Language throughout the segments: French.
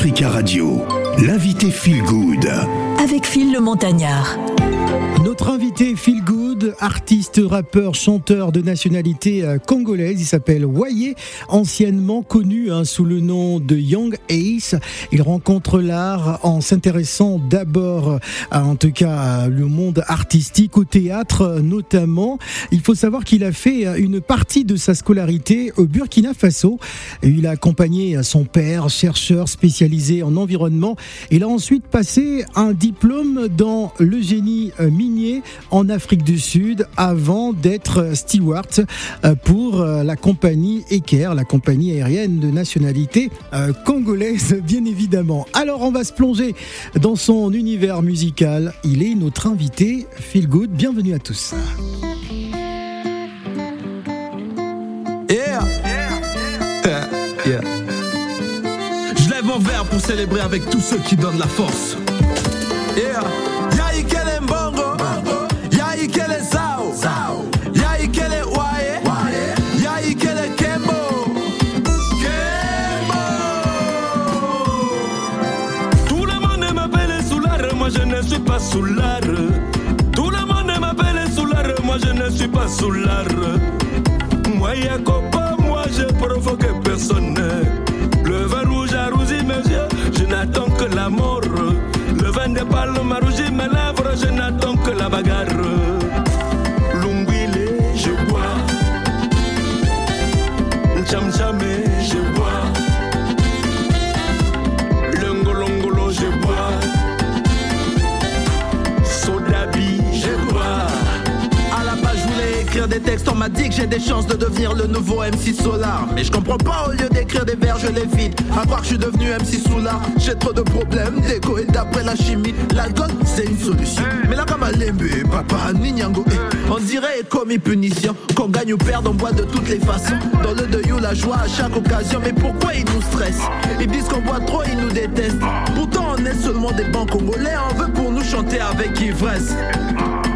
Africa Radio, l'invité Feel Good. Avec Phil le Montagnard. Notre invité Feel Good, artiste, rappeur, chanteur de nationalité euh, congolaise, il s'appelle Waye, anciennement connu hein, sous le nom de Young Ace. Il rencontre l'art en s'intéressant d'abord, à, en tout cas, le monde artistique, au théâtre notamment. Il faut savoir qu'il a fait euh, une partie de sa scolarité au Burkina Faso. Il a accompagné son père, chercheur spécialisé en environnement. Il a ensuite passé un diplôme dans le génie euh, minier en Afrique du Sud avant d'être steward euh, pour euh, la compagnie Eker, la compagnie aérienne de nationalité euh, congolaise, bien évidemment. Alors, on va se plonger dans son univers musical. Il est notre invité, Feel Good. Bienvenue à tous. Je lève mon verre pour célébrer avec tous ceux qui donnent la force. Ikele Sao. Y'a Ikele Waye. Y'a Ikele Kembo. Kembo. Tout le monde m'appelle Soulard, moi je ne suis pas Soulard. Tout le monde m'appelle Soulard, moi je ne suis pas Soulard. Moi Yakopa, moi je provoque personne. Le vin rouge a rougi mes yeux, je n'attends que la mort. Le vin de palme a rougi mes lèvres, textes. On m'a dit que j'ai des chances de devenir le nouveau MC Solar. Mais je comprends pas, au lieu d'écrire des vers, je les vide. À croire que je suis devenu MC Solar. J'ai trop de problèmes d'écho et d'après la chimie. L'alcool, c'est une solution. Mais là, comme Lembe, papa, Ninyango, eh, on dirait commis punition. Qu'on gagne ou perd, on boit de toutes les façons. Dans le deuil ou la joie à chaque occasion. Mais pourquoi ils nous stressent? Ils disent qu'on boit trop, ils nous détestent. Pourtant, on est seulement des bancs congolais. On veut pour nous chanter avec ivresse.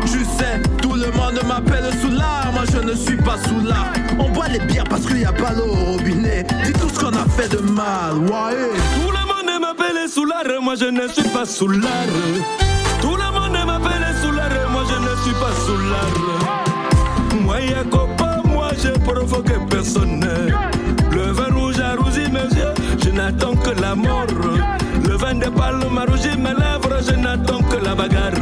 Tu sais, tout le monde m'appelle Soulard, moi je ne suis pas Soulard. On boit les bières parce qu'il n'y a pas l'eau au robinet. Dis tout ce qu'on a fait de mal, ouais. Tout le monde m'appelle Soulard, moi je ne suis pas Soulard. Tout le monde m'appelle Soulard, moi je ne suis pas Soulard. Moi Yakopa, moi je provoque personne. Le vin rouge a rougi mes yeux, je n'attends que la mort. Le vin de palme a rougi mes lèvres, je n'attends que la bagarre.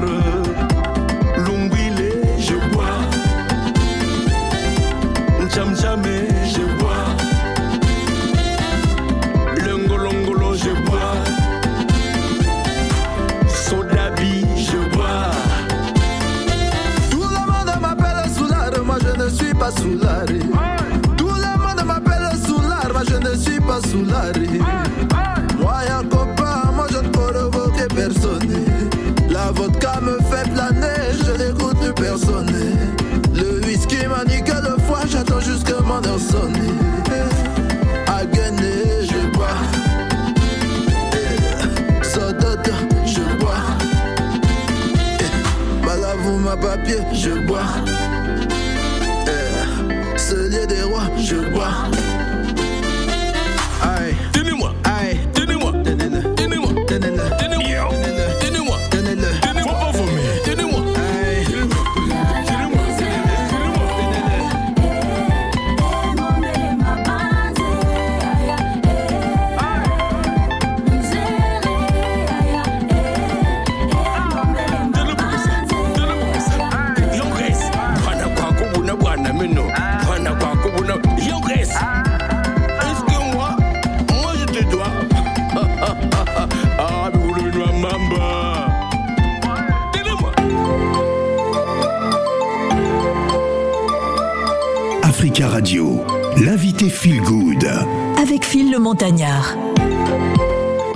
Soulard. Moi y'a copain, moi je ne provoque personne. La vodka me fait planer, je n'écoute plus personne. Le whisky m'a niqué le foie, j'attends juste que mon heure sonne. À je bois. Sodote, je bois. Malavou ma papier, je bois. Phil le Montagnard.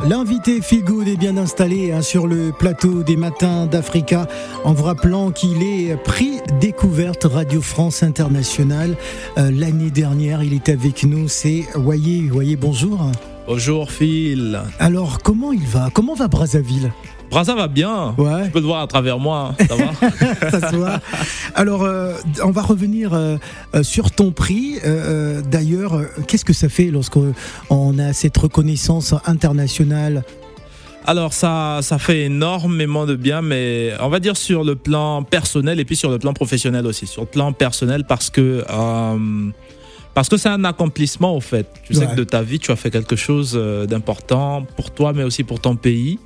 L'invité Feel Good est bien installé hein, sur le plateau des matins d'Africa en vous rappelant qu'il est prix découverte Radio France Internationale. Euh, L'année dernière, il est avec nous, c'est Waye. Waye, bonjour. Bonjour Phil. Alors, comment il va? Comment va Brazzaville? Braza va bien. Ouais. Tu peux le voir à travers moi. hein. Ça va ça se voit. Alors, euh, on va revenir euh, euh, sur ton prix. Euh, D'ailleurs, qu'est-ce que ça fait lorsqu'on on a cette reconnaissance internationale? Alors ça, ça fait énormément de bien, mais on va dire sur le plan personnel et puis sur le plan professionnel aussi. Sur le plan personnel parce que parce que c'est un accomplissement au fait. Tu sais que de ta vie, tu as fait quelque chose d'important pour toi, mais aussi pour ton pays.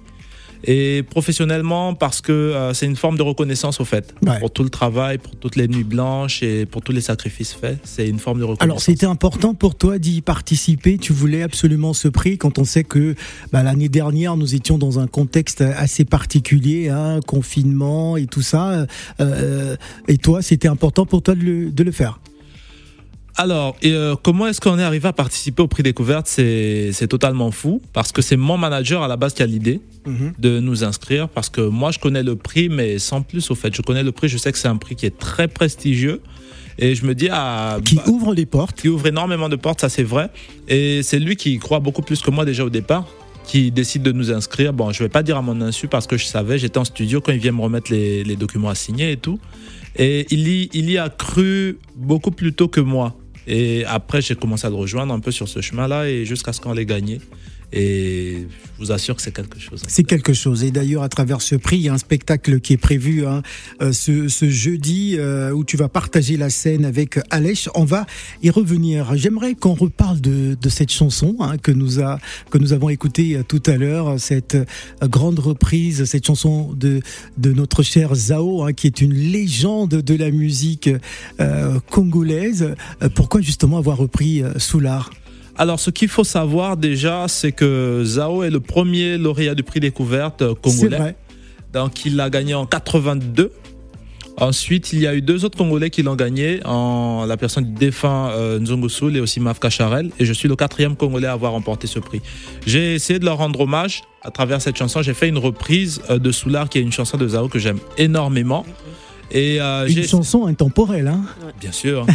Et professionnellement, parce que euh, c'est une forme de reconnaissance au fait. Ouais. Pour tout le travail, pour toutes les nuits blanches et pour tous les sacrifices faits, c'est une forme de reconnaissance. Alors, c'était important pour toi d'y participer? Tu voulais absolument ce prix quand on sait que bah, l'année dernière, nous étions dans un contexte assez particulier, hein, confinement et tout ça. Euh, et toi, c'était important pour toi de le, de le faire? Alors, et, euh, comment est-ce qu'on est arrivé à participer au prix découverte? C'est c'est totalement fou parce que c'est mon manager à la base qui a l'idée de nous inscrire parce que moi je connais le prix mais sans plus au fait. Je connais le prix, je sais que c'est un prix qui est très prestigieux et je me dis ah Qui bah, ouvre les portes. qui ouvre énormément de portes, ça c'est vrai. Et c'est lui qui y croit beaucoup plus que moi déjà au départ, qui décide de nous inscrire. Bon, je vais pas dire à mon insu parce que je savais, j'étais en studio quand il vient me remettre les, les documents à signer et tout. Et il y, il y a cru beaucoup plus tôt que moi. Et après, j'ai commencé à le rejoindre un peu sur ce chemin-là et jusqu'à ce qu'on l'ait gagné. Et je vous assure que c'est quelque chose. C'est quelque chose. Et d'ailleurs, à travers ce prix, il y a un spectacle qui est prévu hein, euh, ce, jeudi euh, où tu vas partager la scène avec Alèche. On va y revenir. J'aimerais qu'on reparle de, cette chanson hein, que nous avons écoutée euh, tout à l'heure, cette grande reprise, cette chanson de notre cher Zao, hein, qui est une légende de la musique congolaise. Pourquoi justement avoir repris Soulard? Alors, ce qu'il faut savoir déjà, c'est que Zao est le premier lauréat du prix découverte euh, congolais. vrai. Donc, il l'a gagné en 82. Ensuite, il y a eu deux autres Congolais qui l'ont gagné, en la personne du défunt euh, et aussi Mafka Charel. Et je suis le quatrième Congolais à avoir remporté ce prix. J'ai essayé de leur rendre hommage à travers cette chanson. J'ai fait une reprise euh, de Soulard, qui est une chanson de Zao que j'aime énormément. Et euh, Une chanson intemporelle, hein, bien sûr.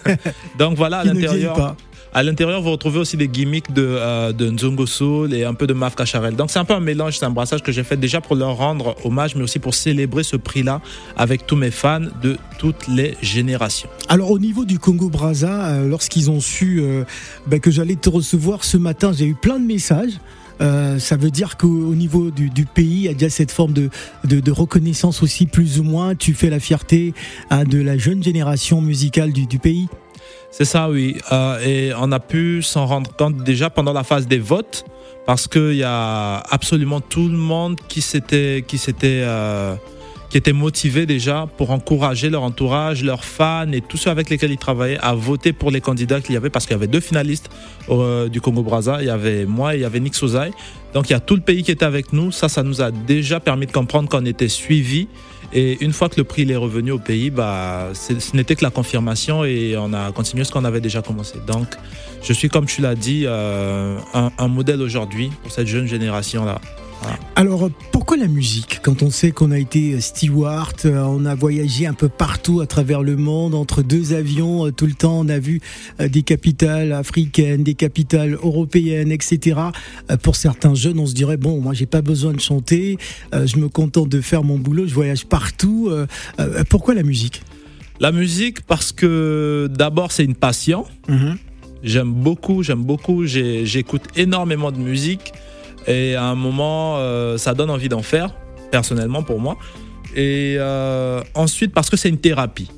Donc voilà, à l'intérieur. À l'intérieur, vous retrouvez aussi des gimmicks de, euh, Nzongo Soul et un peu de Mafka Charel. Donc c'est un peu un mélange, c'est un brassage que j'ai fait déjà pour leur rendre hommage, mais aussi pour célébrer ce prix-là avec tous mes fans de toutes les générations. Alors au niveau du Congo Brazza, euh, lorsqu'ils ont su euh, bah, que j'allais te recevoir ce matin, j'ai eu plein de messages. Ça veut dire qu'au au niveau du, pays, il y a déjà cette forme de, reconnaissance aussi, plus ou moins. Tu fais la fierté de la jeune génération musicale du pays. C'est ça, oui. Euh, et on a pu s'en rendre compte déjà pendant la phase des votes, parce qu'il y a absolument tout le monde qui s'était, qui s'était, euh, qui était motivé déjà pour encourager leur entourage, leurs fans et tous ceux avec lesquels ils travaillaient à voter pour les candidats qu'il y avait, parce qu'il y avait deux finalistes euh, du Congo Brazza. Il y avait moi et il y avait Nick Sozai. Donc il y a tout le pays qui était avec nous. Ça, ça nous a déjà permis de comprendre qu'on était suivis. Et une fois que le prix est revenu au pays, bah, ce n'était que la confirmation et on a continué ce qu'on avait déjà commencé. Donc, je suis, comme tu l'as dit, euh, un, modèle aujourd'hui pour cette jeune génération-là. Alors pourquoi la musique Quand on sait qu'on a été steward, euh, on a voyagé un peu partout à travers le monde, entre deux avions, euh, tout le temps on a vu euh, des capitales africaines, des capitales européennes, etc. Pour certains jeunes, on se dirait bon, moi j'ai pas besoin de chanter, je me contente de faire mon boulot, je voyage partout. Pourquoi la musique? La musique, parce que d'abord, c'est une passion. J'aime beaucoup, j'aime beaucoup. J'écoute énormément de musique. Et à un moment, euh, ça donne envie d'en faire, personnellement pour moi. Et euh, ensuite, parce que c'est une thérapie.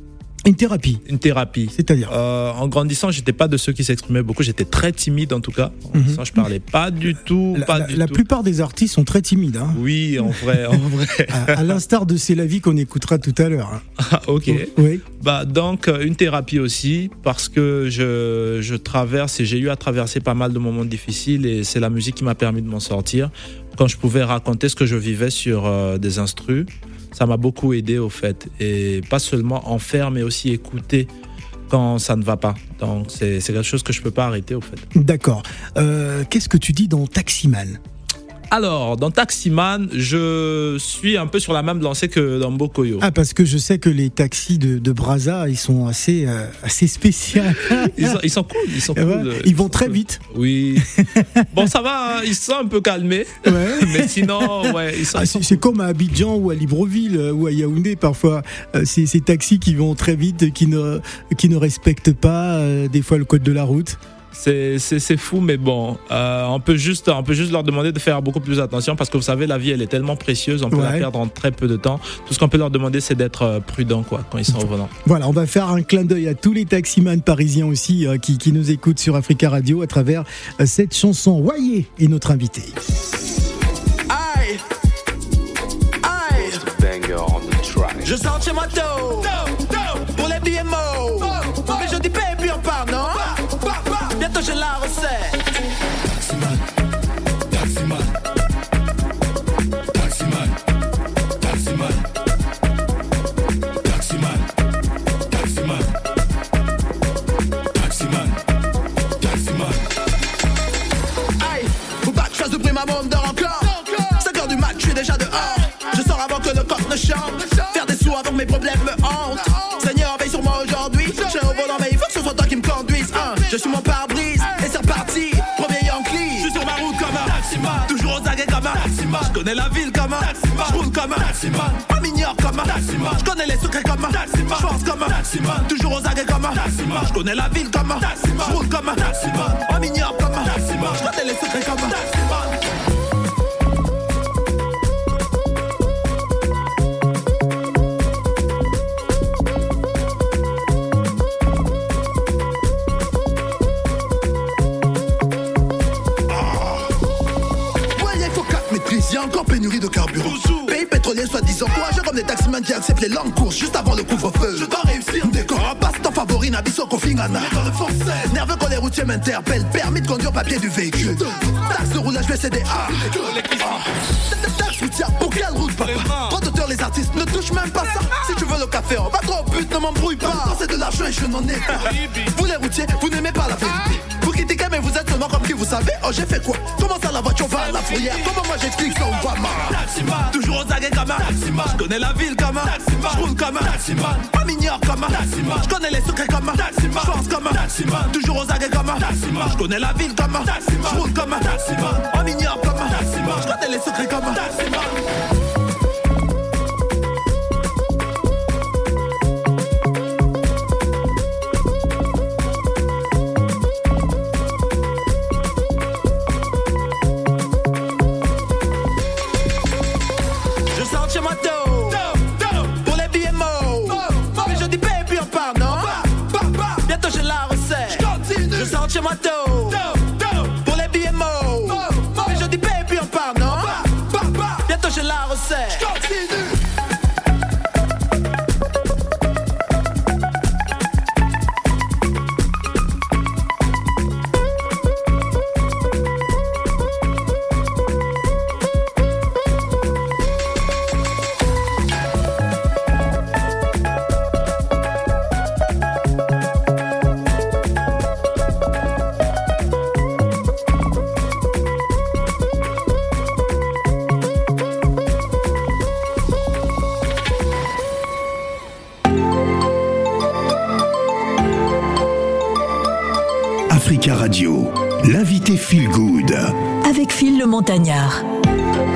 Une thérapie, Une thérapie. c'est-à-dire Euh, en grandissant, j'étais pas de ceux qui s'exprimaient beaucoup. J'étais très timide en tout cas. En grandissant, je parlais pas du tout, la, pas la- du la tout. plupart des artistes sont très timides, hein. Oui, en vrai, en vrai. à, à l'instar de C'est la vie qu'on écoutera tout à l'heure. hein. Ah, ok. Oui. Bah donc euh, une thérapie aussi parce que je, je traverse et j'ai eu à traverser pas mal de moments difficiles et c'est la musique qui m'a permis de m'en sortir. Quand je pouvais raconter ce que je vivais sur euh, des instrus, ça m'a beaucoup aidé au fait et pas seulement en faire mais aussi écouter quand ça ne va pas. Donc c'est quelque chose que je peux pas arrêter au fait. D'accord. Euh, Qu'est-ce que tu dis dans Taximan? Alors, dans Taximan, je suis un peu sur la même lancée que dans Bokoyo. Ah, parce que je sais que les taxis de, de Brazza, ils sont assez, euh, assez spéciaux. Ils sont, ils sont cool, ils sont ouais, cool. ils vont très vite. Oui. Bon, ça va, hein, ils sont un peu calmés. Ouais. Mais sinon, ouais, ils sont. Ah, c'est comme à Abidjan ou à Libreville euh, ou à Yaoundé parfois. Euh, C'est ces taxis qui vont très vite, qui ne, qui ne respectent pas euh, des fois le code de la route. C'est fou, mais bon, euh, on, peut juste, on peut juste leur demander de faire beaucoup plus attention parce que vous savez, la vie, elle est tellement précieuse, on peut la perdre en très peu de temps. Tout ce qu'on peut leur demander, c'est d'être euh, prudent quoi, quand ils sont au volant. Voilà, on va faire un clin d'œil à tous les taximans parisiens aussi euh, qui, qui nous écoutent sur Africa Radio à travers euh, cette chanson. Wayé est notre invité. Aïe, aïe. Je sors chez moi tôt J'ai la recette. Aïe, faut pas que je fasse môme dort encore. 5 heures du mat, je suis déjà dehors. Je sors avant que le coq ne chante. Faire des sous avant que mes problèmes me hantent. Seigneur, veille sur moi aujourd'hui. Je suis au volant, je suis mon pare-brise et c'est reparti. Premier Yankee. Je suis sur ma route comme un taximan. Toujours aux aguets comme un taximan. Je connais la ville comme un taximan. Je roule comme un taximan. On m'ignore comme un. Je connais les secrets comme un taximan. Je pense comme un taximan. Toujours aux aguets comme un taximan. Je connais la ville comme un taximan. Je roule comme un taximan. On m'ignore comme un. Je connais les secrets comme un. Pénurie de carburant. Pays pétrolier soi-disant courageux comme des taximans qui acceptent les longues courses juste avant le couvre-feu. Je dois réussir. Décor, un passe-temps favori, Nabiso Kofingana. Dans le français. Nerveux quand les routiers m'interpellent. Permis de conduire papier du véhicule. Taxe de roulage VCDA. Ah. Taxe routière, pour quelle route, papa? Droit d'auteur, les artistes ne touchent même pas ça. Si tu veux le café, on va trop but, ne m'embrouille pas. C'est de l'argent et je n'en ai pas. Vous les routiers, vous n'aimez pas la vérité. Critiquez, mais vous êtes seulement comme qui vous savez. Oh, j'ai fait quoi Comment ça la voiture va à la fourrière Comment moi j'explique ça on voit mal Toujours aux aguets comme un taximan. Je connais la ville comme un taximan. Je roule comme un taximan. On m'ignore comme un taximan. Je connais les secrets comme un taximan. Je pense comme un taximan. Toujours aux aguets comme un taximan. Je connais la ville comme un taximan. Je roule comme un taximan. On m'ignore comme un taximan. Je connais les secrets comme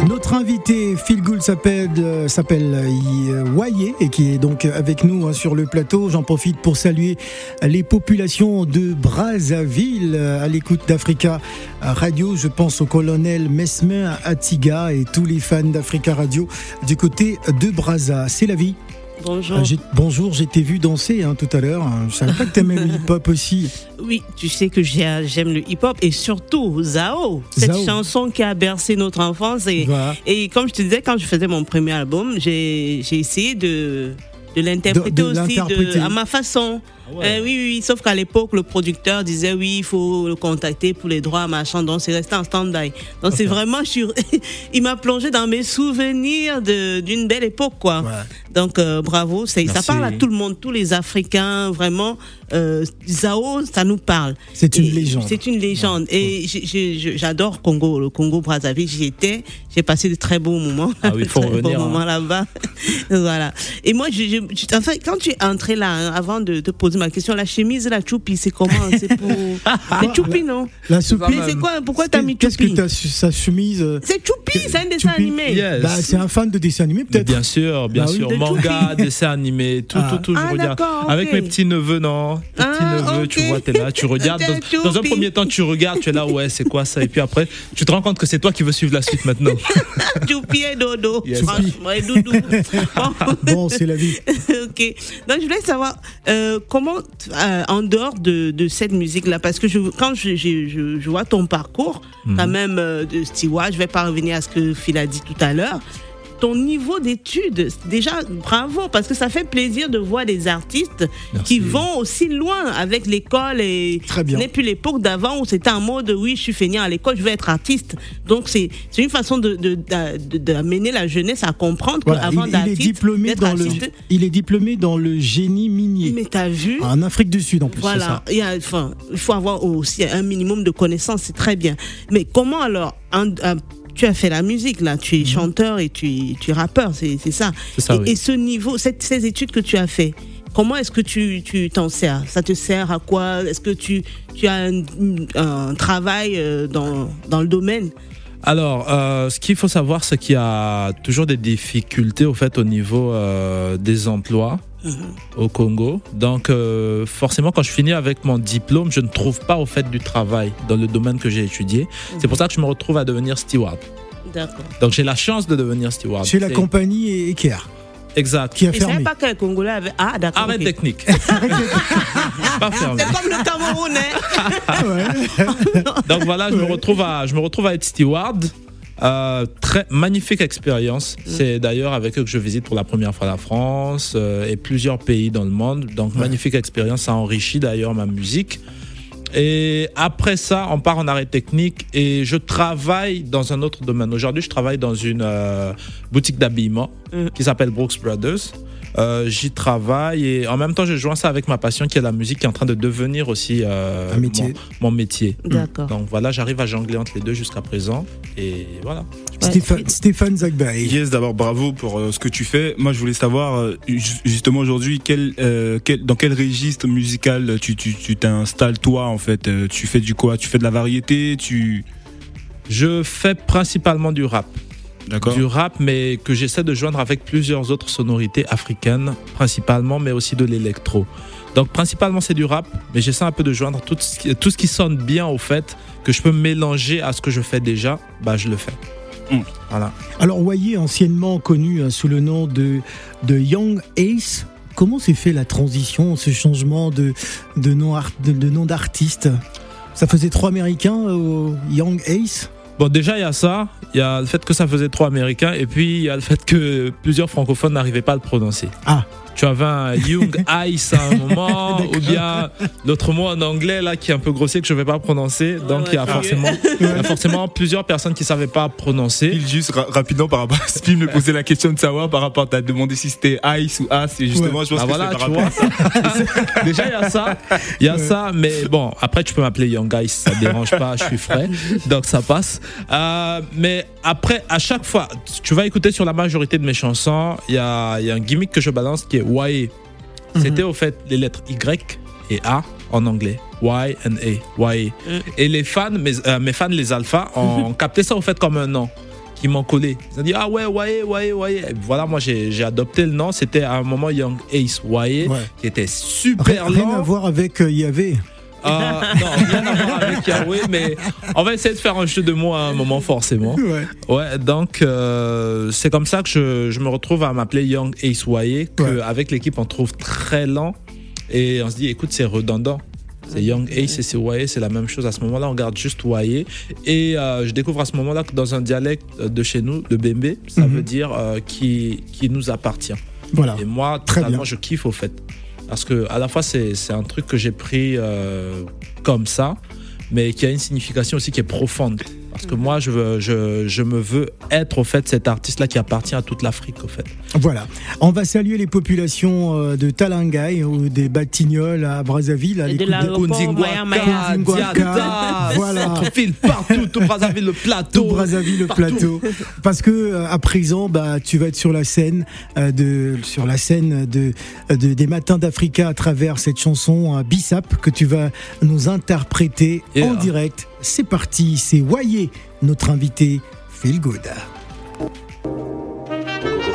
Notre invité Phil Gould s'appelle euh, s'appelle euh, Wayé et qui est donc avec nous hein, sur le plateau. J'en profite pour saluer les populations de Brazzaville euh, à l'écoute d'Africa Radio. Je pense au colonel Mesmer Atiga et tous les fans d'Africa Radio du côté de Brazza. C'est la vie. Bonjour. Ah, bonjour, j'ai vu danser hein, tout à l'heure. Je savais pas que t'aimais le hip-hop aussi. Oui, tu sais que j'ai- j'aime le hip-hop et surtout Zao, cette Zao. chanson qui a bercé notre enfance. Et, Voilà. et comme je te disais, quand je faisais mon premier album, j'ai essayé de, de l'interpréter aussi de- à ma façon. Euh, oui, oui, oui, sauf qu'à l'époque, le producteur disait oui, il faut le contacter pour les droits, machin, donc c'est resté en stand-by. Donc c'est vraiment, sur... il m'a plongé dans mes souvenirs d'une belle époque, quoi. Ouais. Donc euh, bravo, ça parle à tout le monde, tous les Africains, vraiment. euh, Zao, ça nous parle. C'est une légende. C'est une légende. Et j'adore Congo, le Congo Brazzaville. J'y étais, j'ai passé de très beaux moments. Ah oui, il faut revenir, hein. moments là-bas. voilà. Et moi, je, je- je- enfin, quand tu es entré là, hein, avant de te poser ma question, la chemise, la choupi, c'est comment C'est pour. C'est choupi, non La soupe. Mais c'est quoi Pourquoi t'as mis Qu'est-ce que choupi t'as su- sa chemise euh, C'est choupi, c'est un dessin Choupi. animé. Yes. bah, C'est un fan de dessin animé, peut-être Bien sûr, bien Bah oui. sûr. De Manga, Choupi. dessin animé, tout, Ah. tout, tout, je Ah, regarde. Avec mes petits neveux, non? Tes petits Ah, neveux, ok. tu vois, t'es là, tu regardes. Dans, dans un Choupi. premier temps, tu regardes, tu es là, ouais, c'est quoi ça? Et puis après, tu te rends compte que c'est toi qui veux suivre la suite maintenant. Choupi et dodo. Yes. Franchement, et doudou. Bon. Bon, c'est la vie. ok. Donc, je voulais savoir euh, comment, euh, en dehors de, de cette musique-là, parce que je, quand je, je, je, je vois ton parcours, Mhm. quand même, euh, de steward, je vais pas revenir à ce que Phil a dit tout à l'heure. Ton niveau d'études, déjà bravo, parce que ça fait plaisir de voir des artistes Merci. qui vont aussi loin avec l'école et Très bien. ce n'est plus l'époque d'avant où c'était un mode oui, je suis feignant à l'école, je veux être artiste. Donc c'est une façon de de- de- d'amener la jeunesse à comprendre Voilà, qu'avant il, il est d'artiste, diplômé d'être dans le, artiste, il est diplômé dans le génie minier mais t'as vu? En Afrique du Sud en plus. voilà, ça. il, y a, enfin, il faut avoir aussi un minimum de connaissances, c'est très bien. Mais comment alors un- un- tu as fait la musique là, tu es chanteur et tu, tu es rappeur, c'est ça. Mhm. C'est ça, et, oui. et ce niveau, cette, ces études que tu as fait, comment est-ce que tu tu t'en sers? Ça te sert à quoi? Est-ce que tu, tu as un, un travail euh, dans, dans le domaine? Alors, euh, ce qu'il faut savoir, c'est qu'il y a toujours des difficultés au fait au niveau euh, des emplois au Congo. Donc, euh, forcément, quand je finis avec mon diplôme, je ne trouve pas au fait du travail dans le domaine que j'ai étudié. C'est pour ça que je me retrouve à devenir steward. D'accord. Donc, j'ai la chance de devenir steward. Chez la compagnie Eker Exact. qui a Je savais fermé. pas qu'un Congolais avait. Ah, d'accord. Arrêt ok. technique. pas fermé. C'est comme le Camerounais. Donc voilà, je me retrouve à, je me retrouve à être steward. Euh, très magnifique expérience. C'est d'ailleurs avec eux que je visite pour la première fois la France euh, et plusieurs pays dans le monde. Donc magnifique expérience, ça enrichit d'ailleurs ma musique. Et après ça, on part en arrêt technique et je travaille dans un autre domaine. Aujourd'hui, je travaille dans une euh, boutique d'habillement Mm. qui s'appelle Brooks Brothers. Euh, J'y travaille et en même temps, je joins ça avec ma passion qui est la musique qui est en train de devenir aussi euh, métier. Mon, mon métier. D'accord. Donc voilà, j'arrive à jongler entre les deux jusqu'à présent. Et voilà. Ouais. Stéphane, Stéphane Zagbaï. Yes, d'abord bravo pour euh, ce que tu fais. Moi, je voulais savoir euh, ju- justement aujourd'hui quel, euh, quel, dans quel registre musical tu tu tu t'installes toi en fait? Euh, tu fais du quoi? Tu fais de la variété? Tu Je fais principalement du rap. Du rap, mais que j'essaie de joindre avec plusieurs autres sonorités africaines, principalement, mais aussi de l'électro. Donc principalement c'est du rap, mais j'essaie un peu de joindre tout ce, qui, tout ce qui sonne bien au fait, que je peux mélanger à ce que je fais déjà, bah je le fais. Mm. Voilà. Alors Wayé, anciennement connu hein, sous le nom de, de Young Ace, comment s'est fait la transition, ce changement de, de nom art- de- de nom d'artiste? Ça faisait trop américain au Young Ace? Bon, déjà, il y a ça. Il y a le fait que ça faisait trop américain. Et puis, il y a le fait que plusieurs francophones n'arrivaient pas à le prononcer. Ah. Tu avais un Young Ice à un moment, ou bien l'autre mot en anglais, là, qui est un peu grossier, que je ne vais pas prononcer. Donc, il y a forcément, il y a forcément plusieurs personnes qui ne savaient pas prononcer. Phil, juste ra- rapidement par rapport à ce film, me posait la question de savoir par rapport à t'as demandé si c'était Ice ou As et justement je pense Ah que voilà, c'est par tu rapport vois. à ça. Déjà, il y a ça. Il y a ça, mais bon, après, tu peux m'appeler Young si ça te dérange pas, je suis frais. Donc, ça passe. Euh, mais après, à chaque fois, tu vas écouter sur la majorité de mes chansons, il y a, il y a un gimmick que je balance qui est YA. C'était au fait les lettres Y et A en anglais. Y and A. YA. Et les fans, mes, euh, mes fans, les alphas, ont capté ça au fait comme un nom qui m'ont collé. Ils ont dit Ah ouais, YA, YA. Et voilà, moi j'ai adopté le nom. C'était à un moment Young Ace Ouais. qui était super Rien lent. à voir avec euh, Yahvé. Euh, non, rien à voir avec Yahweh, mais on va essayer de faire un jeu de mots à un moment forcément. Ouais. Ouais, donc euh, c'est comme ça que je, je me retrouve à m'appeler Young Ace YA, que Ouais. avec l'équipe on trouve très lent et on se dit écoute c'est redondant. C'est Young Ace et c'est YA, c'est la même chose. À ce moment-là, on garde juste YA. Et euh, je découvre à ce moment-là que dans un dialecte de chez nous, de Bembe, ça Mhm. veut dire euh, qui, qui nous appartient. Voilà. Et moi, Très totalement, bien. je kiffe au fait. Parce que à la fois, c'est un truc que j'ai pris euh, comme ça, mais qui a une signification aussi qui est profonde. Parce que moi, je, veux, je, je me veux être, au fait, cet artiste-là qui appartient à toute l'Afrique, au fait. Voilà. On va saluer les populations euh, de Talangaï ou des Batignolles à Brazzaville. à Et de. Kunzingwaka. Diada, Voilà. Partout, tout Brazzaville, le plateau. Tout Brazzaville, le Partout. plateau. Parce que euh, à présent, bah, tu vas être sur la scène euh, de, sur la scène de, de- des matins d'Africa à travers cette chanson euh, Bissap que tu vas nous interpréter Yeah. en direct. C'est parti, c'est Wayé, notre invité Feel Good.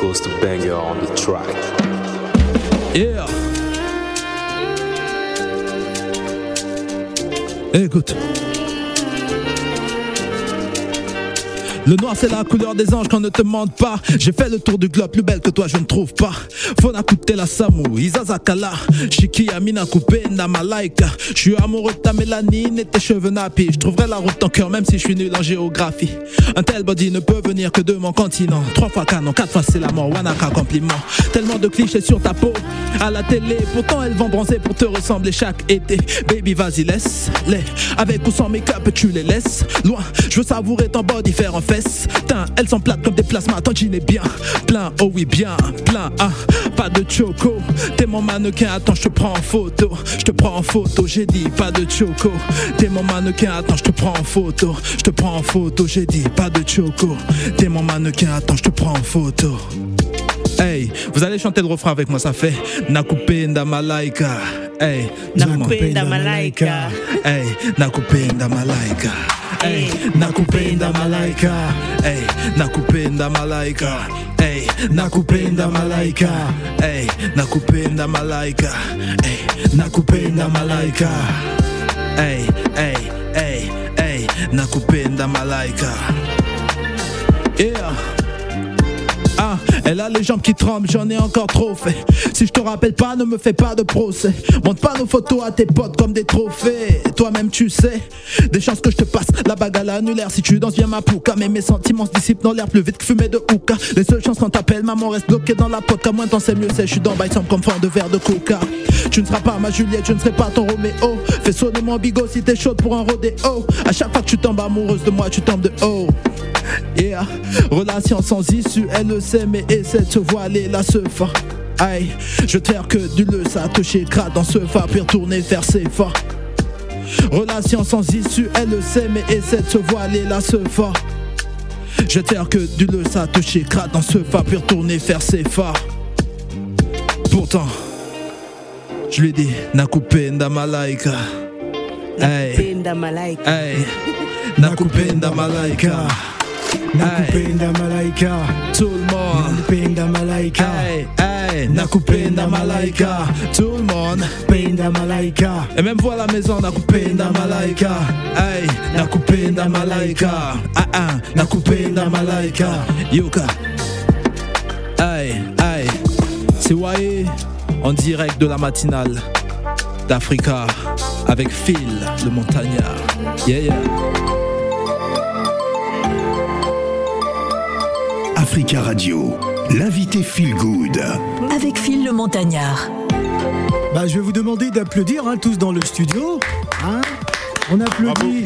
Goes to banger on the track. Yeah. Écoute. Le noir c'est la couleur des anges qu'on ne te mente pas. J'ai fait le tour du globe, plus belle que toi je ne trouve pas. Fona la Samu, Izazakala Shiki Amina Coupé, Namalaika Je suis amoureux de ta mélanine et tes cheveux nappis Je trouverai la route en cœur même si je suis nul en géographie. Un tel body ne peut venir que de mon continent. Trois fois canon, quatre fois c'est la mort, Wanaka compliment. Tellement de clichés sur ta peau. À la télé Pourtant elles vont bronzer pour te ressembler chaque été. Baby vas-y laisse-les. Avec ou sans make-up tu les laisses Loin, je veux savourer ton body faire en fesses Tain, elles sont plates comme des plasmas est bien plein, oh oui bien plein. Ah, Pas de choco, t'es mon mannequin Attends je te prends en photo. Je te prends en photo, j'ai dit pas de choco. T'es mon mannequin, attends je te prends en photo. Je te prends en photo, j'ai dit pas de choco. T'es mon mannequin, attends je te prends en photo. Hey, vous allez chanter le refrain avec moi, ça fait Nakupenda Malaika. Hey, Nakupenda Malaika. Hey, Nakupenda Malaika. Hey, Nakupenda Malaika. Hey, Nakupenda Malaika. Hey, Nakupenda Malaika. Hey, Nakupenda Malaika. Hey, Nakupenda Malaika. Hey, hey, hey, hey, Nakupenda Malaika. Yeah. Elle a les jambes qui tremblent, j'en ai encore trop fait. Si je te rappelle pas, ne me fais pas de procès. Montre pas nos photos à tes potes comme des trophées. Toi-même, tu sais, des chances que je te passe la bague à l'annulaire. Si tu danses bien ma pouca, mais mes sentiments se dissipent dans l'air plus vite que fumer de hookah. Les seules chances quand t'appelles, maman reste bloquée dans la pote. Qu'à moins t'en sais mieux, c'est je suis dans bail sans comme de verre de coca. Tu ne seras pas ma Juliette, je ne serai pas ton Roméo. Fais sonner mon bigot si t'es chaude pour un rodéo. À chaque fois que tu tombes amoureuse de moi, tu tombes de haut. Yeah, relation sans issue, elle le sait, mais essaie de se voiler la sefa. Aïe, je vais faire que du le ça grade dans ce fa, puis retourner faire ses fa. Relation sans issue, elle le sait, mais essaie de se voiler la sefa. Je vais faire que du le ça grade dans ce fa, puis retourner faire ses fa. Pourtant, je lui dis, Nakupenda Malaika. Nakupenda Malaika. hey, Nakupenda Malaika. Nakupenda Malaika. Tout le monde. Nakupenda Malaika. Hey, hey, Nakupenda Malaika. Tout le monde. Nakupenda Malaika. Et même à la maison, Nakupenda Malaika. Hey, Nakupenda Malaika. Ah ah, Nakupenda Malaika. Yuka. Hey, hey. C'est Waye en direct de la matinale d'Africa avec Phil, le montagnard. Yeah, yeah. Africa Radio, l'invité Feel Good. Avec Phil le Montagnard. Bah, je vais vous demander d'applaudir hein, tous dans le studio. hein. On applaudit.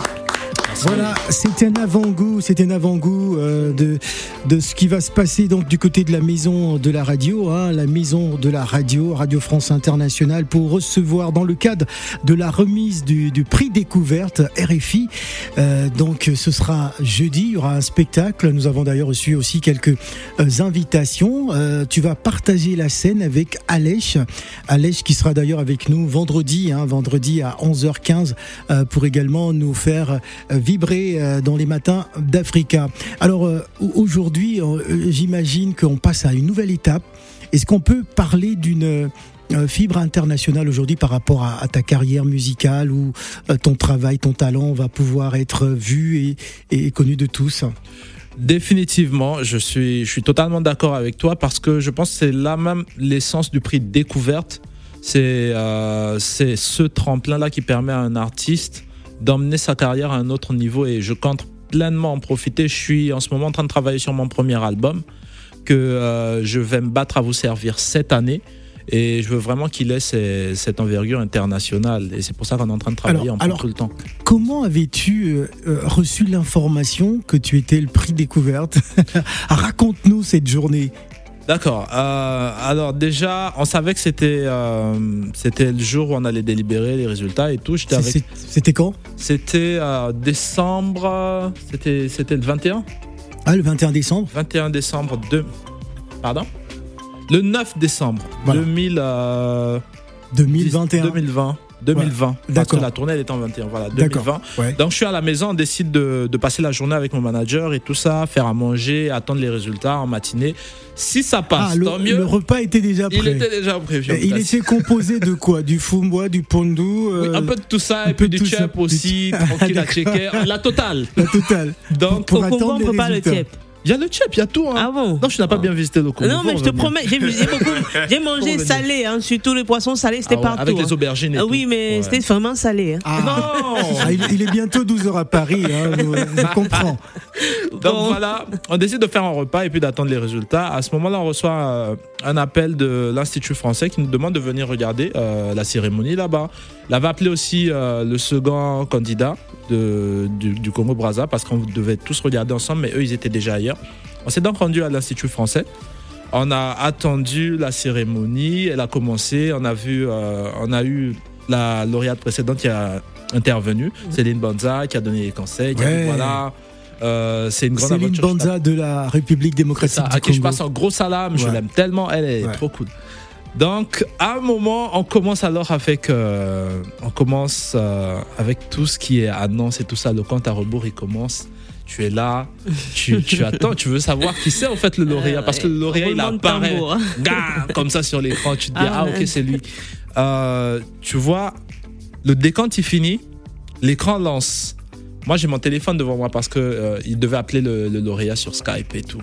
Voilà, c'est un avant-goût, c'est un avant-goût euh, de, de ce qui va se passer donc du côté de la maison de la radio, hein, la maison de la radio, Radio France Internationale, pour recevoir dans le cadre de la remise du, du prix découverte RFI. Euh, donc ce sera jeudi, il y aura un spectacle. Nous avons d'ailleurs reçu aussi quelques euh, invitations. Euh, tu vas partager la scène avec Alèche, Alèche qui sera d'ailleurs avec nous vendredi, hein, vendredi à 11h15 euh, pour également nous faire euh, euh, dans les matins d'Africa. Alors euh, aujourd'hui, euh, j'imagine qu'on passe à une nouvelle étape. Est-ce qu'on peut parler d'une fibre internationale aujourd'hui par rapport à, ta carrière musicale où ton travail, ton talent va pouvoir être vu et, connu de tous? Définitivement, je suis, je suis totalement d'accord avec toi parce que je pense que c'est là même l'essence du prix découverte. C'est euh, ce tremplin-là qui permet à un artiste d'emmener sa carrière à un autre niveau et je compte pleinement en profiter. Je suis en ce moment en train de travailler sur mon premier album que euh, je vais me battre à vous servir cette année. Et je veux vraiment qu'il ait cette envergure internationale. Et c'est pour ça qu'on est en train de travailler Alors- en alors- tout le temps. Comment avais-tu euh, euh, reçu l'information que tu étais le prix découverte? Raconte-nous cette journée. D'accord. Euh, alors déjà, on savait que c'était euh, c'était le jour où on allait délibérer les résultats et tout. J'étais avec. C'était quand? C'était euh, décembre. C'était c'était le 21. Ah, le 21 décembre 21 décembre 2. Pardon? Le 9 décembre Voilà. 2000, euh, 2021. 2020. 2020. Parce que D'accord. la tournée elle était en 21. Voilà. D'accord. 2020. Ouais. Donc je suis à la maison, on décide de, de passer la journée avec mon manager et tout ça, faire à manger, attendre les résultats en matinée. Si ça passe, Ah, le, tant mieux. le repas était déjà prêt. Il était déjà prévu. il était composé de quoi? Du fumbois, du pondu Oui, euh, un peu de tout ça, un et peu puis de du tout ça. chep aussi, tranquille à checker. La totale. La totale. Donc, Pour Au Congo, attendre on prépare le résultats. Il y a le chep, il y a tout. Hein. Ah bon Non, tu n'as pas bien visité le Congo. Non, mais je te promets, j'ai beaucoup, mangé salé, hein, surtout les poissons salés, c'était Ah ouais, partout. Avec hein. les aubergines et Ah tout. oui, mais Ouais. c'était vraiment salé. hein. Ah. Non Ah, il, il est bientôt 12h à Paris, hein, je, je comprends. Donc Bon. voilà, on décide de faire un repas et puis d'attendre les résultats. À ce moment-là, on reçoit euh, un appel de l'Institut français qui nous demande de venir regarder euh, la cérémonie là-bas. Il avait appelé aussi euh, le second candidat de, du, du Congo Brazza parce qu'on devait tous regarder ensemble, mais eux, ils étaient déjà ailleurs. On s'est donc rendu à l'Institut français. On a attendu la cérémonie, elle a commencé. On a vu, euh, on a eu la lauréate précédente qui a intervenu, Céline Banza, qui a donné les conseils, qui a dit voilà. euh, c'est une grande Céline Banza de la République démocratique ça, du à qui je Congo. passe un gros salam, je l'aime tellement, elle est Ouais. trop cool. Donc, à un moment, on commence alors avec, euh, on commence euh, avec tout ce qui est annonce et tout ça. Le compte à rebours, il commence. Tu es là, tu, tu attends, tu veux savoir qui c'est en fait le lauréat, parce que le lauréat il apparaît. Gah comme ça sur l'écran. Tu te dis Ah, ah ok c'est lui. Euh, tu vois, le décompte il finit, l'écran lance. Moi j'ai mon téléphone devant moi parce que euh, il devait appeler le, le lauréat sur Skype et tout.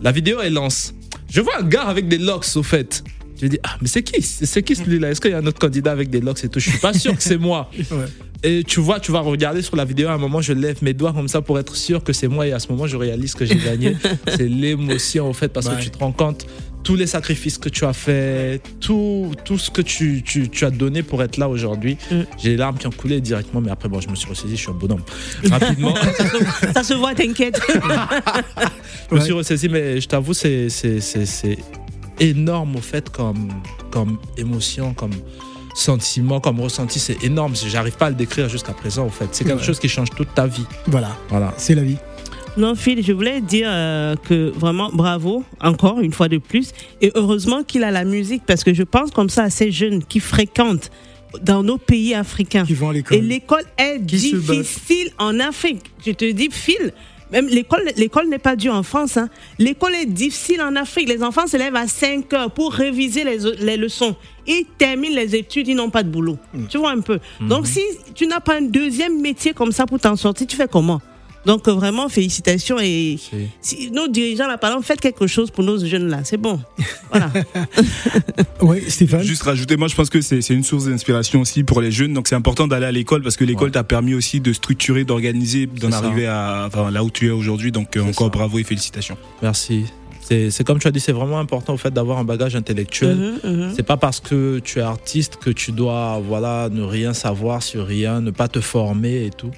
La vidéo elle lance. Je vois un gars avec des locks au fait. Je dis ah mais c'est qui? C'est qui celui-là? Est-ce qu'il y a un autre candidat avec des locks et tout? Je suis pas sûr que c'est moi. Ouais. Et tu vois, tu vas regarder sur la vidéo, à un moment, je lève mes doigts comme ça pour être sûr que c'est moi. Et à ce moment, je réalise que j'ai gagné. c'est l'émotion, au fait, parce Ouais. que tu te rends compte tous les sacrifices que tu as fait, tout, tout ce que tu, tu, tu as donné pour être là aujourd'hui. Mm. J'ai les larmes qui ont coulé directement, mais après, bon, je me suis ressaisi, je suis un bonhomme. Rapidement, Ça se voit, t'inquiète. je me suis ressaisi, mais je t'avoue, c'est, énorme, au fait, comme, comme émotion, comme sentiment, comme ressenti. C'est énorme. J'arrive pas à le décrire jusqu'à présent, au fait. C'est quelque Ouais. chose qui change toute ta vie. Voilà, Voilà. c'est la vie. Non, Phil, je voulais dire euh, que vraiment bravo, encore une fois de plus. Et heureusement qu'il a la musique, parce que je pense comme ça à ces jeunes qui fréquentent dans nos pays africains. Qui vont à l'école. Et l'école est Qui difficile en Afrique. Je te dis, Phil, même l'école, l'école n'est pas due en France. hein. L'école est difficile en Afrique. Les enfants se lèvent à 5 heures pour réviser les, les leçons. Ils terminent les études, ils n'ont pas de boulot. Mm. Tu vois un peu. Donc, si tu n'as pas un deuxième métier comme ça pour t'en sortir, tu fais comment? Donc euh, vraiment félicitations et si nos dirigeants là par exemple faites quelque chose pour nos jeunes là c'est bon voilà Oui, Stéphane Juste rajouter, moi je pense que c'est c'est une source d'inspiration aussi pour les jeunes, donc c'est important d'aller à l'école parce que l'école Ouais. t'a permis aussi de structurer, d'organiser, d'en arriver à enfin, là où tu es aujourd'hui, donc euh, encore ça. bravo et félicitations. Merci. C'est c'est comme tu as dit, c'est vraiment important au fait d'avoir un bagage intellectuel. Mhm, mhm. C'est pas parce que tu es artiste que tu dois voilà ne rien savoir sur rien, ne pas te former et tout.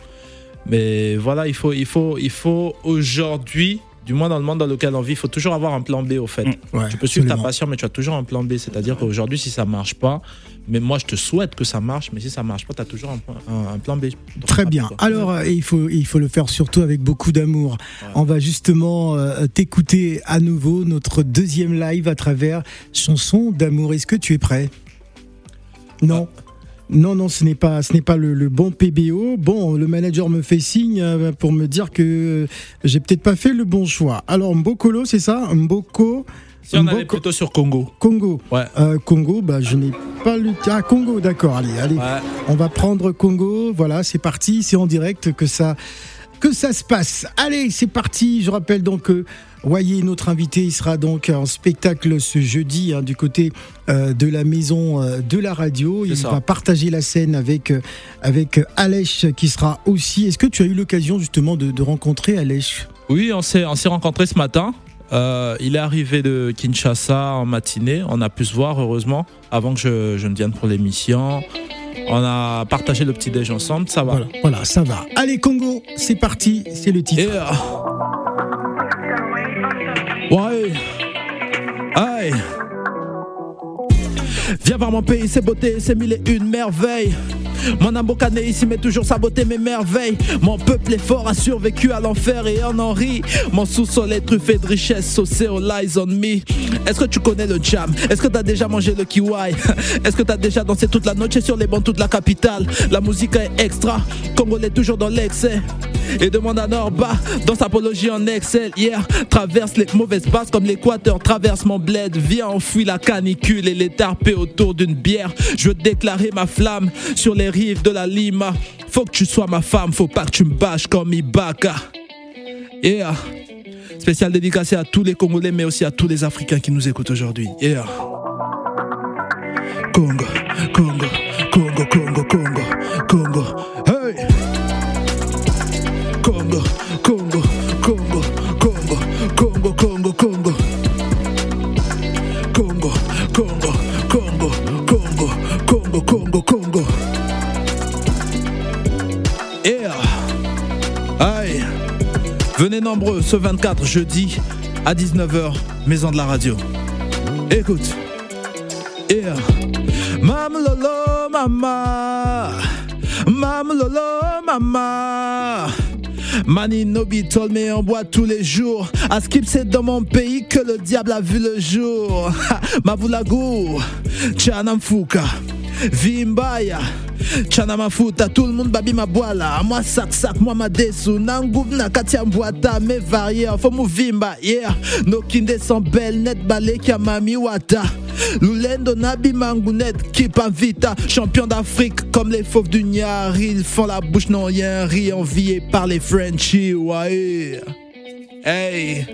Mais voilà, il faut il faut il faut aujourd'hui, du moins dans le monde dans lequel on vit, il faut toujours avoir un plan B au fait. Mm. Ouais, Tu peux suivre ta passion, mais tu as toujours un plan B. C'est-à-dire qu'aujourd'hui, si ça marche pas, mais moi je te souhaite que ça marche, mais si ça marche pas, tu as toujours un, un- un plan B. Très bien. Alors, euh, il faut, il faut le faire surtout avec beaucoup d'amour. On va justement euh, t'écouter à nouveau notre deuxième live à travers chanson d'amour. Est-ce que tu es prêt? Non? Non, non, ce n'est pas, ce n'est pas le, le bon PBO. Bon, le manager me fait signe euh, pour me dire que j'ai peut-être pas fait le bon choix. Alors, Mbokolo, c'est ça? Mboko Si on allait plutôt sur Congo. Congo. Ouais. Euh, Congo, bah, je n'ai pas le. Ah, Congo, d'accord. Allez, allez. Ouais. On va prendre Congo. Voilà, c'est parti. C'est en direct que ça, que ça se passe. Allez, c'est parti. Je rappelle donc que Voyez, notre invité, il sera donc en spectacle ce jeudi hein, du côté euh, de la maison euh, de la radio. Il va partager la scène avec, euh, avec Alèche qui sera aussi. Est-ce que tu as eu l'occasion justement de, de rencontrer Alèche? Oui, on s'est on s'est rencontrés ce matin. Euh, il est arrivé de Kinshasa en matinée. On a pu se voir, heureusement, avant que je, je ne vienne pour l'émission. On a partagé le petit déj ensemble, ça va. Voilà, voilà, ça va. Allez, Congo, c'est parti, c'est le titre. Euh, Ouais. Aïe. Viens voir mon pays, ses beautés, ses mille et une merveilles. Mon ambocané ici met toujours sa beauté, mes merveilles. Mon peuple est fort, a survécu à l'enfer et en rit. Mon sous-sol est truffé de richesses, saucé all eyes on me. Est-ce que tu connais le jam? Est-ce que t'as déjà mangé le kiwi? Est-ce que t'as déjà dansé toute la noche sur les bancs toute la capitale? La musique est extra, Congolais toujours dans l'excès. Et demande à Norba, dans sa apologie en Excel. Hier, traverse les mauvaises passes comme l'équateur, traverse mon bled. Viens, enfuis la canicule et les autour d'une bière. Je veux déclarer ma flamme sur les rives de la Lima. Faut que tu sois ma femme, faut pas que tu me bâches comme Ibaka. Yeah. Spécial dédicacé à tous les Congolais, mais aussi à tous les Africains qui nous écoutent aujourd'hui. Yeah. Congo, Congo, Venez nombreux ce 24 jeudi à 19h, Maison de la Radio. Écoute. Yeah. Mam lolo mama. Mam lolo mama. Mani Nobi told me en bois tous les jours. À skip, c'est dans mon pays que le diable a vu le jour. Mavulago, Chanamfuka, Vimbaya. Chana mafuta, tout le monde babi ma boila. Moi sac sac, moi ma desu. Nangoub na katia mbwata, me varié. Faut mouvimba, yeah. No kinde sont belles, net balé kia mami wata. Lulendo nabi mangunet, keep vita. Champion d'Afrique comme les fauves du Niar. Ils font la bouche, non, y'a un riz envié par les Frenchies, ouais. Hey,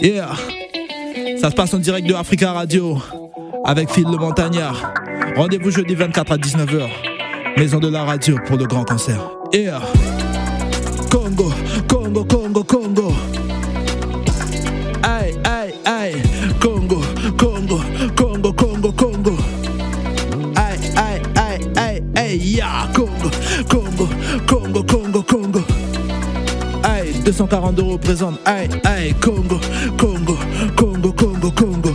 yeah. Ça se passe en direct de Africa Radio avec Phil le Montagnard. Rendez-vous jeudi 24 à 19h. Maison de la radio pour le grand concert. Yeah. Congo, Congo, Congo, Congo. Aïe, aïe, aïe. Congo, Congo, Congo, Congo, Congo. Aïe, aïe, aïe, aïe, aïe. Congo, Congo, Congo, Congo, Congo. Aïe, 240 euros présente. Aïe, aïe, Congo, Congo, Congo, Congo, Congo.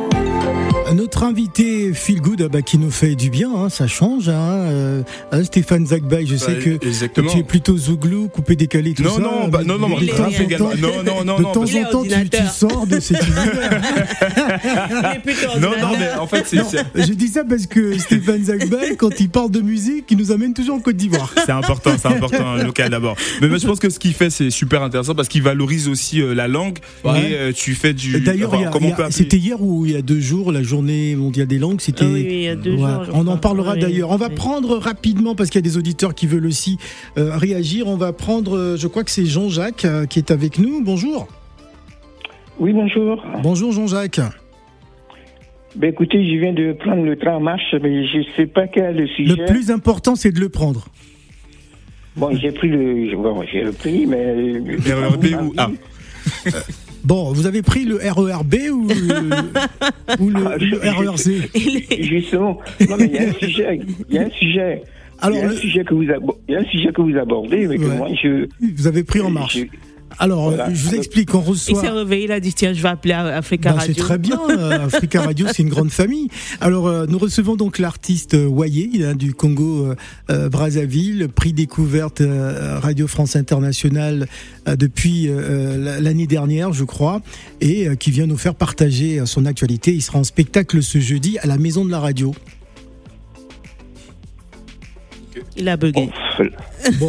Notre invité Feel Good, ah bah, qui nous fait du bien, hein, ça change. Hein, euh, hein, Stéphane Zagbay, je sais Bah, que exactement. tu es plutôt zouglou, coupé décalé, tout Non, ça. non, bah, mais non, non, de- mais temps en temps- Non, non, non, de non, temps en temps, tu, tu sors de cet univers. Non, non, mais en fait, c'est- je dis ça parce que Stéphane Zagbay, quand il parle de musique, il nous amène toujours en Côte d'Ivoire. c'est important, c'est important, local d'abord. Mais moi, je pense que ce qu'il fait, c'est super intéressant parce qu'il valorise aussi euh, la langue Ouais. et euh, tu fais du. D'ailleurs, enfin, c'était hier ou il y a deux jours, la journée mondiale des langues. C'était. Ah oui, il y a deux Ouais, jours, je on en parlera Oui, d'ailleurs. On va oui. prendre rapidement parce qu'il y a des auditeurs qui veulent aussi euh, réagir. On va prendre, euh, je crois que c'est Jean-Jacques euh, qui est avec nous. Bonjour. Oui, bonjour. Bonjour Jean-Jacques. Ben, écoutez, je viens de prendre le train en marche, mais je ne sais pas quel est le sujet. Le plus important, c'est de le prendre. Bon, j'ai pris le. Bon, j'ai le prix, mais. RERB ou A Bon, vous avez pris le RERB ou le, ou le, Ah, le RERC Justement. Non, mais il y a un sujet. Il y a un sujet. Alors, il, y a un le- sujet que vous abo- il y a un sujet que vous abordez, mais que Ouais. moi, je. Vous avez pris en marche. je- Alors, Voilà. je vous explique, on Il s'est reçoit. réveillé, il a dit tiens, je vais appeler Africa Ben, c'est Radio. très bien, euh, Africa Radio, c'est une grande famille. Alors, euh, nous recevons donc l'artiste euh, Wayé du Congo euh, Brazzaville, prix découverte euh, Radio France Internationale euh, depuis euh, la- l'année dernière, je crois, et euh, qui vient nous faire partager euh, son actualité. Il sera en spectacle ce jeudi à la Maison de la Radio. Il a bugué. Bon,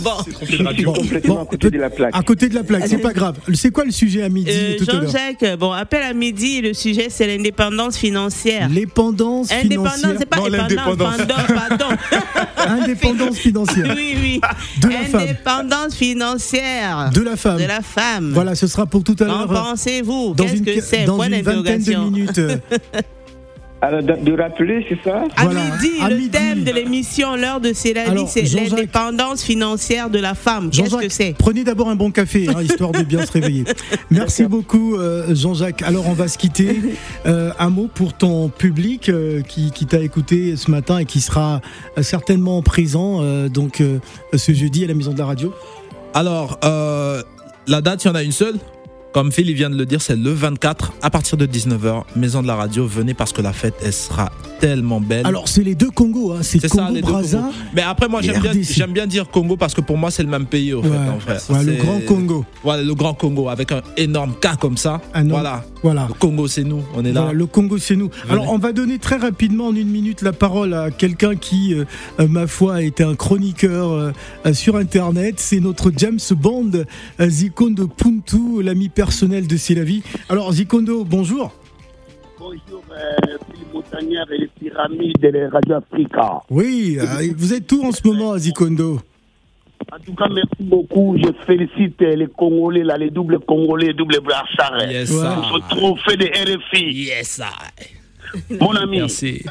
Bon. Je suis complètement à côté de la plaque. à côté de la plaque, c'est pas grave. C'est quoi le sujet à midi Euh, Jean-Jacques, bon, appel à midi, le sujet c'est l'indépendance financière. L'indépendance Indépendance, financière. c'est pas Non, indépendance, pardon, pardon. Indépendance financière. oui, oui. De la femme. Indépendance financière. De la femme. De la femme. Voilà, ce sera pour tout à Qu'en l'heure. pensez-vous? Dans Qu'est-ce une, que c'est? dans Point une vingtaine de d'interrogation. minutes. Alors, de, de rappeler, c'est ça À Voilà, midi, à le midi. thème de l'émission, l'heure de Céline, Alors, c'est Jean-Jacques- l'indépendance financière de la femme. Qu'est-ce que c'est prenez d'abord un bon café, hein, histoire de bien se réveiller. Merci beaucoup, euh, Jean-Jacques. Alors, on va se quitter. Euh, un mot pour ton public euh, qui, qui t'a écouté ce matin et qui sera certainement présent euh, donc euh, ce jeudi à la Maison de la Radio. Alors, euh, la date, il y en a une seule. Comme Phil il vient de le dire, c'est le 24 à partir de 19h. Maison de la radio, venez parce que la fête, elle sera tellement belle. Alors, c'est les deux Congos, hein, c'est ça, Congo deux Brazza. Congos. Mais après, moi, j'aime bien, RDC. j'aime bien dire Congo parce que pour moi, c'est le même pays, au fait. En ouais, le grand Congo. Voilà, le grand Congo avec un énorme cas comme ça. Voilà. Voilà. Le Congo, c'est nous. On est là. Voilà, le Congo, c'est nous. Venez. Alors, on va donner très rapidement, en une minute, la parole à quelqu'un qui, euh, euh, ma foi, est un chroniqueur euh, euh, sur Internet. C'est notre James Bond, euh, Zikondo Puntu, l'ami personnel de C'est la vie. Alors, Zikondo, bonjour. Bonjour, euh, Philippe Montagnard et les pyramides et les Radio Africa. Oui, euh, vous êtes tout en ce moment, Zikondo. En tout cas, merci beaucoup. Je félicite euh, les Congolais, là, les doubles Congolais, doubles brassards. Yes, ce trophée de RFI. Yes, sir. Mon ami, Merci.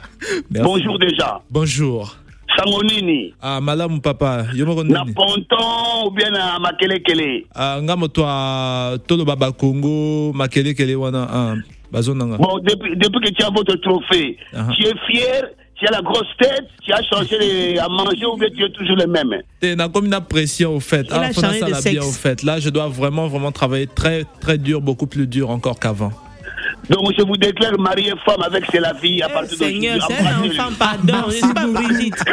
Merci. bonjour déjà. Bonjour. Sangonini, Ah, malamu papa. Yo moko nini? na Ponton ou bien na Makelekele? Ah, nga moto a toloba ba Congo makelekele wana ah. Bon, depuis, depuis que tu as votre trophée, Ah. tu es fier, tu as la grosse tête, tu as changé les- à manger ou bien tu es toujours le même? Na comme une pression au fait. Il a faut na changé de sala bien sexe. au fait. Là, je dois vraiment vraiment travailler très très dur, beaucoup plus dur encore qu'avant. Donc je vous déclare marié femme avec C'est la vie à partir d'aujourd'hui. Seigneur, c'est un enfant, pardon. Suis pas Brigitte.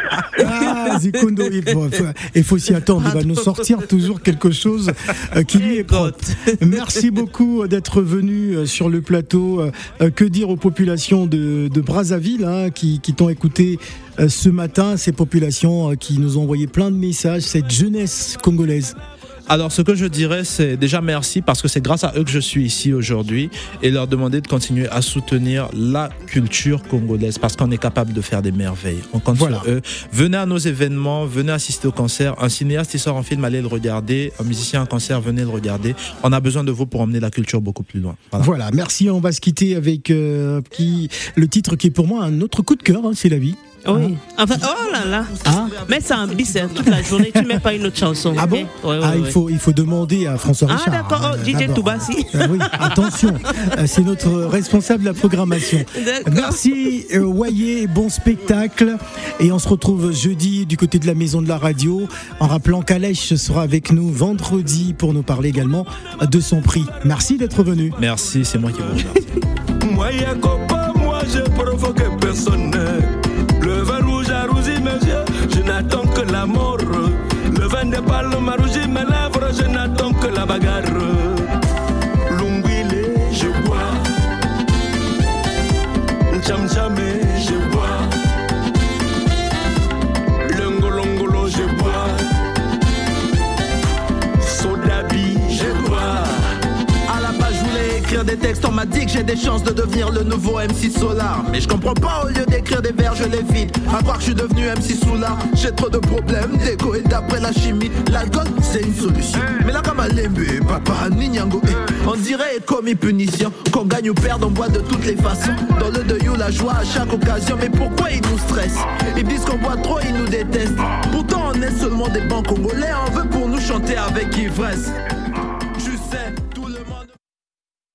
Ah, Zikondo, il faut, il faut s'y attendre. Il va nous sortir toujours quelque chose euh, qui lui est propre. Merci beaucoup d'être venu euh, sur le plateau. Euh, Que dire aux populations de, de Brazzaville hein, qui, qui t'ont écouté ce matin, ces populations qui nous ont envoyé plein de messages, cette jeunesse congolaise? Alors, ce que je dirais, c'est déjà merci parce que c'est grâce à eux que je suis ici aujourd'hui et leur demander de continuer à soutenir la culture congolaise parce qu'on est capable de faire des merveilles. On compte Voilà. sur eux. Venez à nos événements, venez assister au concert. Un cinéaste qui sort un film, allez le regarder. Un musicien en concert, venez le regarder. On a besoin de vous pour emmener la culture beaucoup plus loin. Voilà. Voilà, merci. On va se quitter avec euh, qui, le titre qui est pour moi un autre coup de cœur, hein, c'est la vie. Oui. Enfin, oh là là. Ah. Mets ça en bis hein, toute la journée, tu mets pas une autre chanson. Ah bon? Ouais, ouais, Ah, il faut, il faut demander à François Ah, Richard. d'accord. hein, Oh, DJ. Toubassi. Ah oui, attention, euh, c'est notre responsable de la programmation. D'accord. Merci euh, Wayé, bon spectacle. Et on se retrouve jeudi du côté de la maison de la radio, en rappelant qu'Alèche sera avec nous vendredi pour nous parler également de son prix. Merci d'être venu. Merci, c'est moi qui vous remercie. Moi, j'ai provoqué personne. Que la mort. Le vin de palme a rougi mes lèvres, je n'attends que la bagarre. Des textes, on m'a dit que j'ai des chances de devenir le nouveau MC Solar. Mais je comprends pas, au lieu d'écrire des vers, je les vide. À croire que je suis devenu MC Solar. J'ai trop de problèmes d'égo et d'après la chimie, l'alcool c'est une solution. Mais là, comme Lembe, papa, Ninyango, eh, on dirait commis punition. Qu'on gagne ou perde, on boit de toutes les façons. Dans le deuil ou la joie à chaque occasion. Mais pourquoi ils nous stressent? Ils disent qu'on boit trop, ils nous détestent. Pourtant, on est seulement des bons Congolais, on veut pour nous chanter avec ivresse.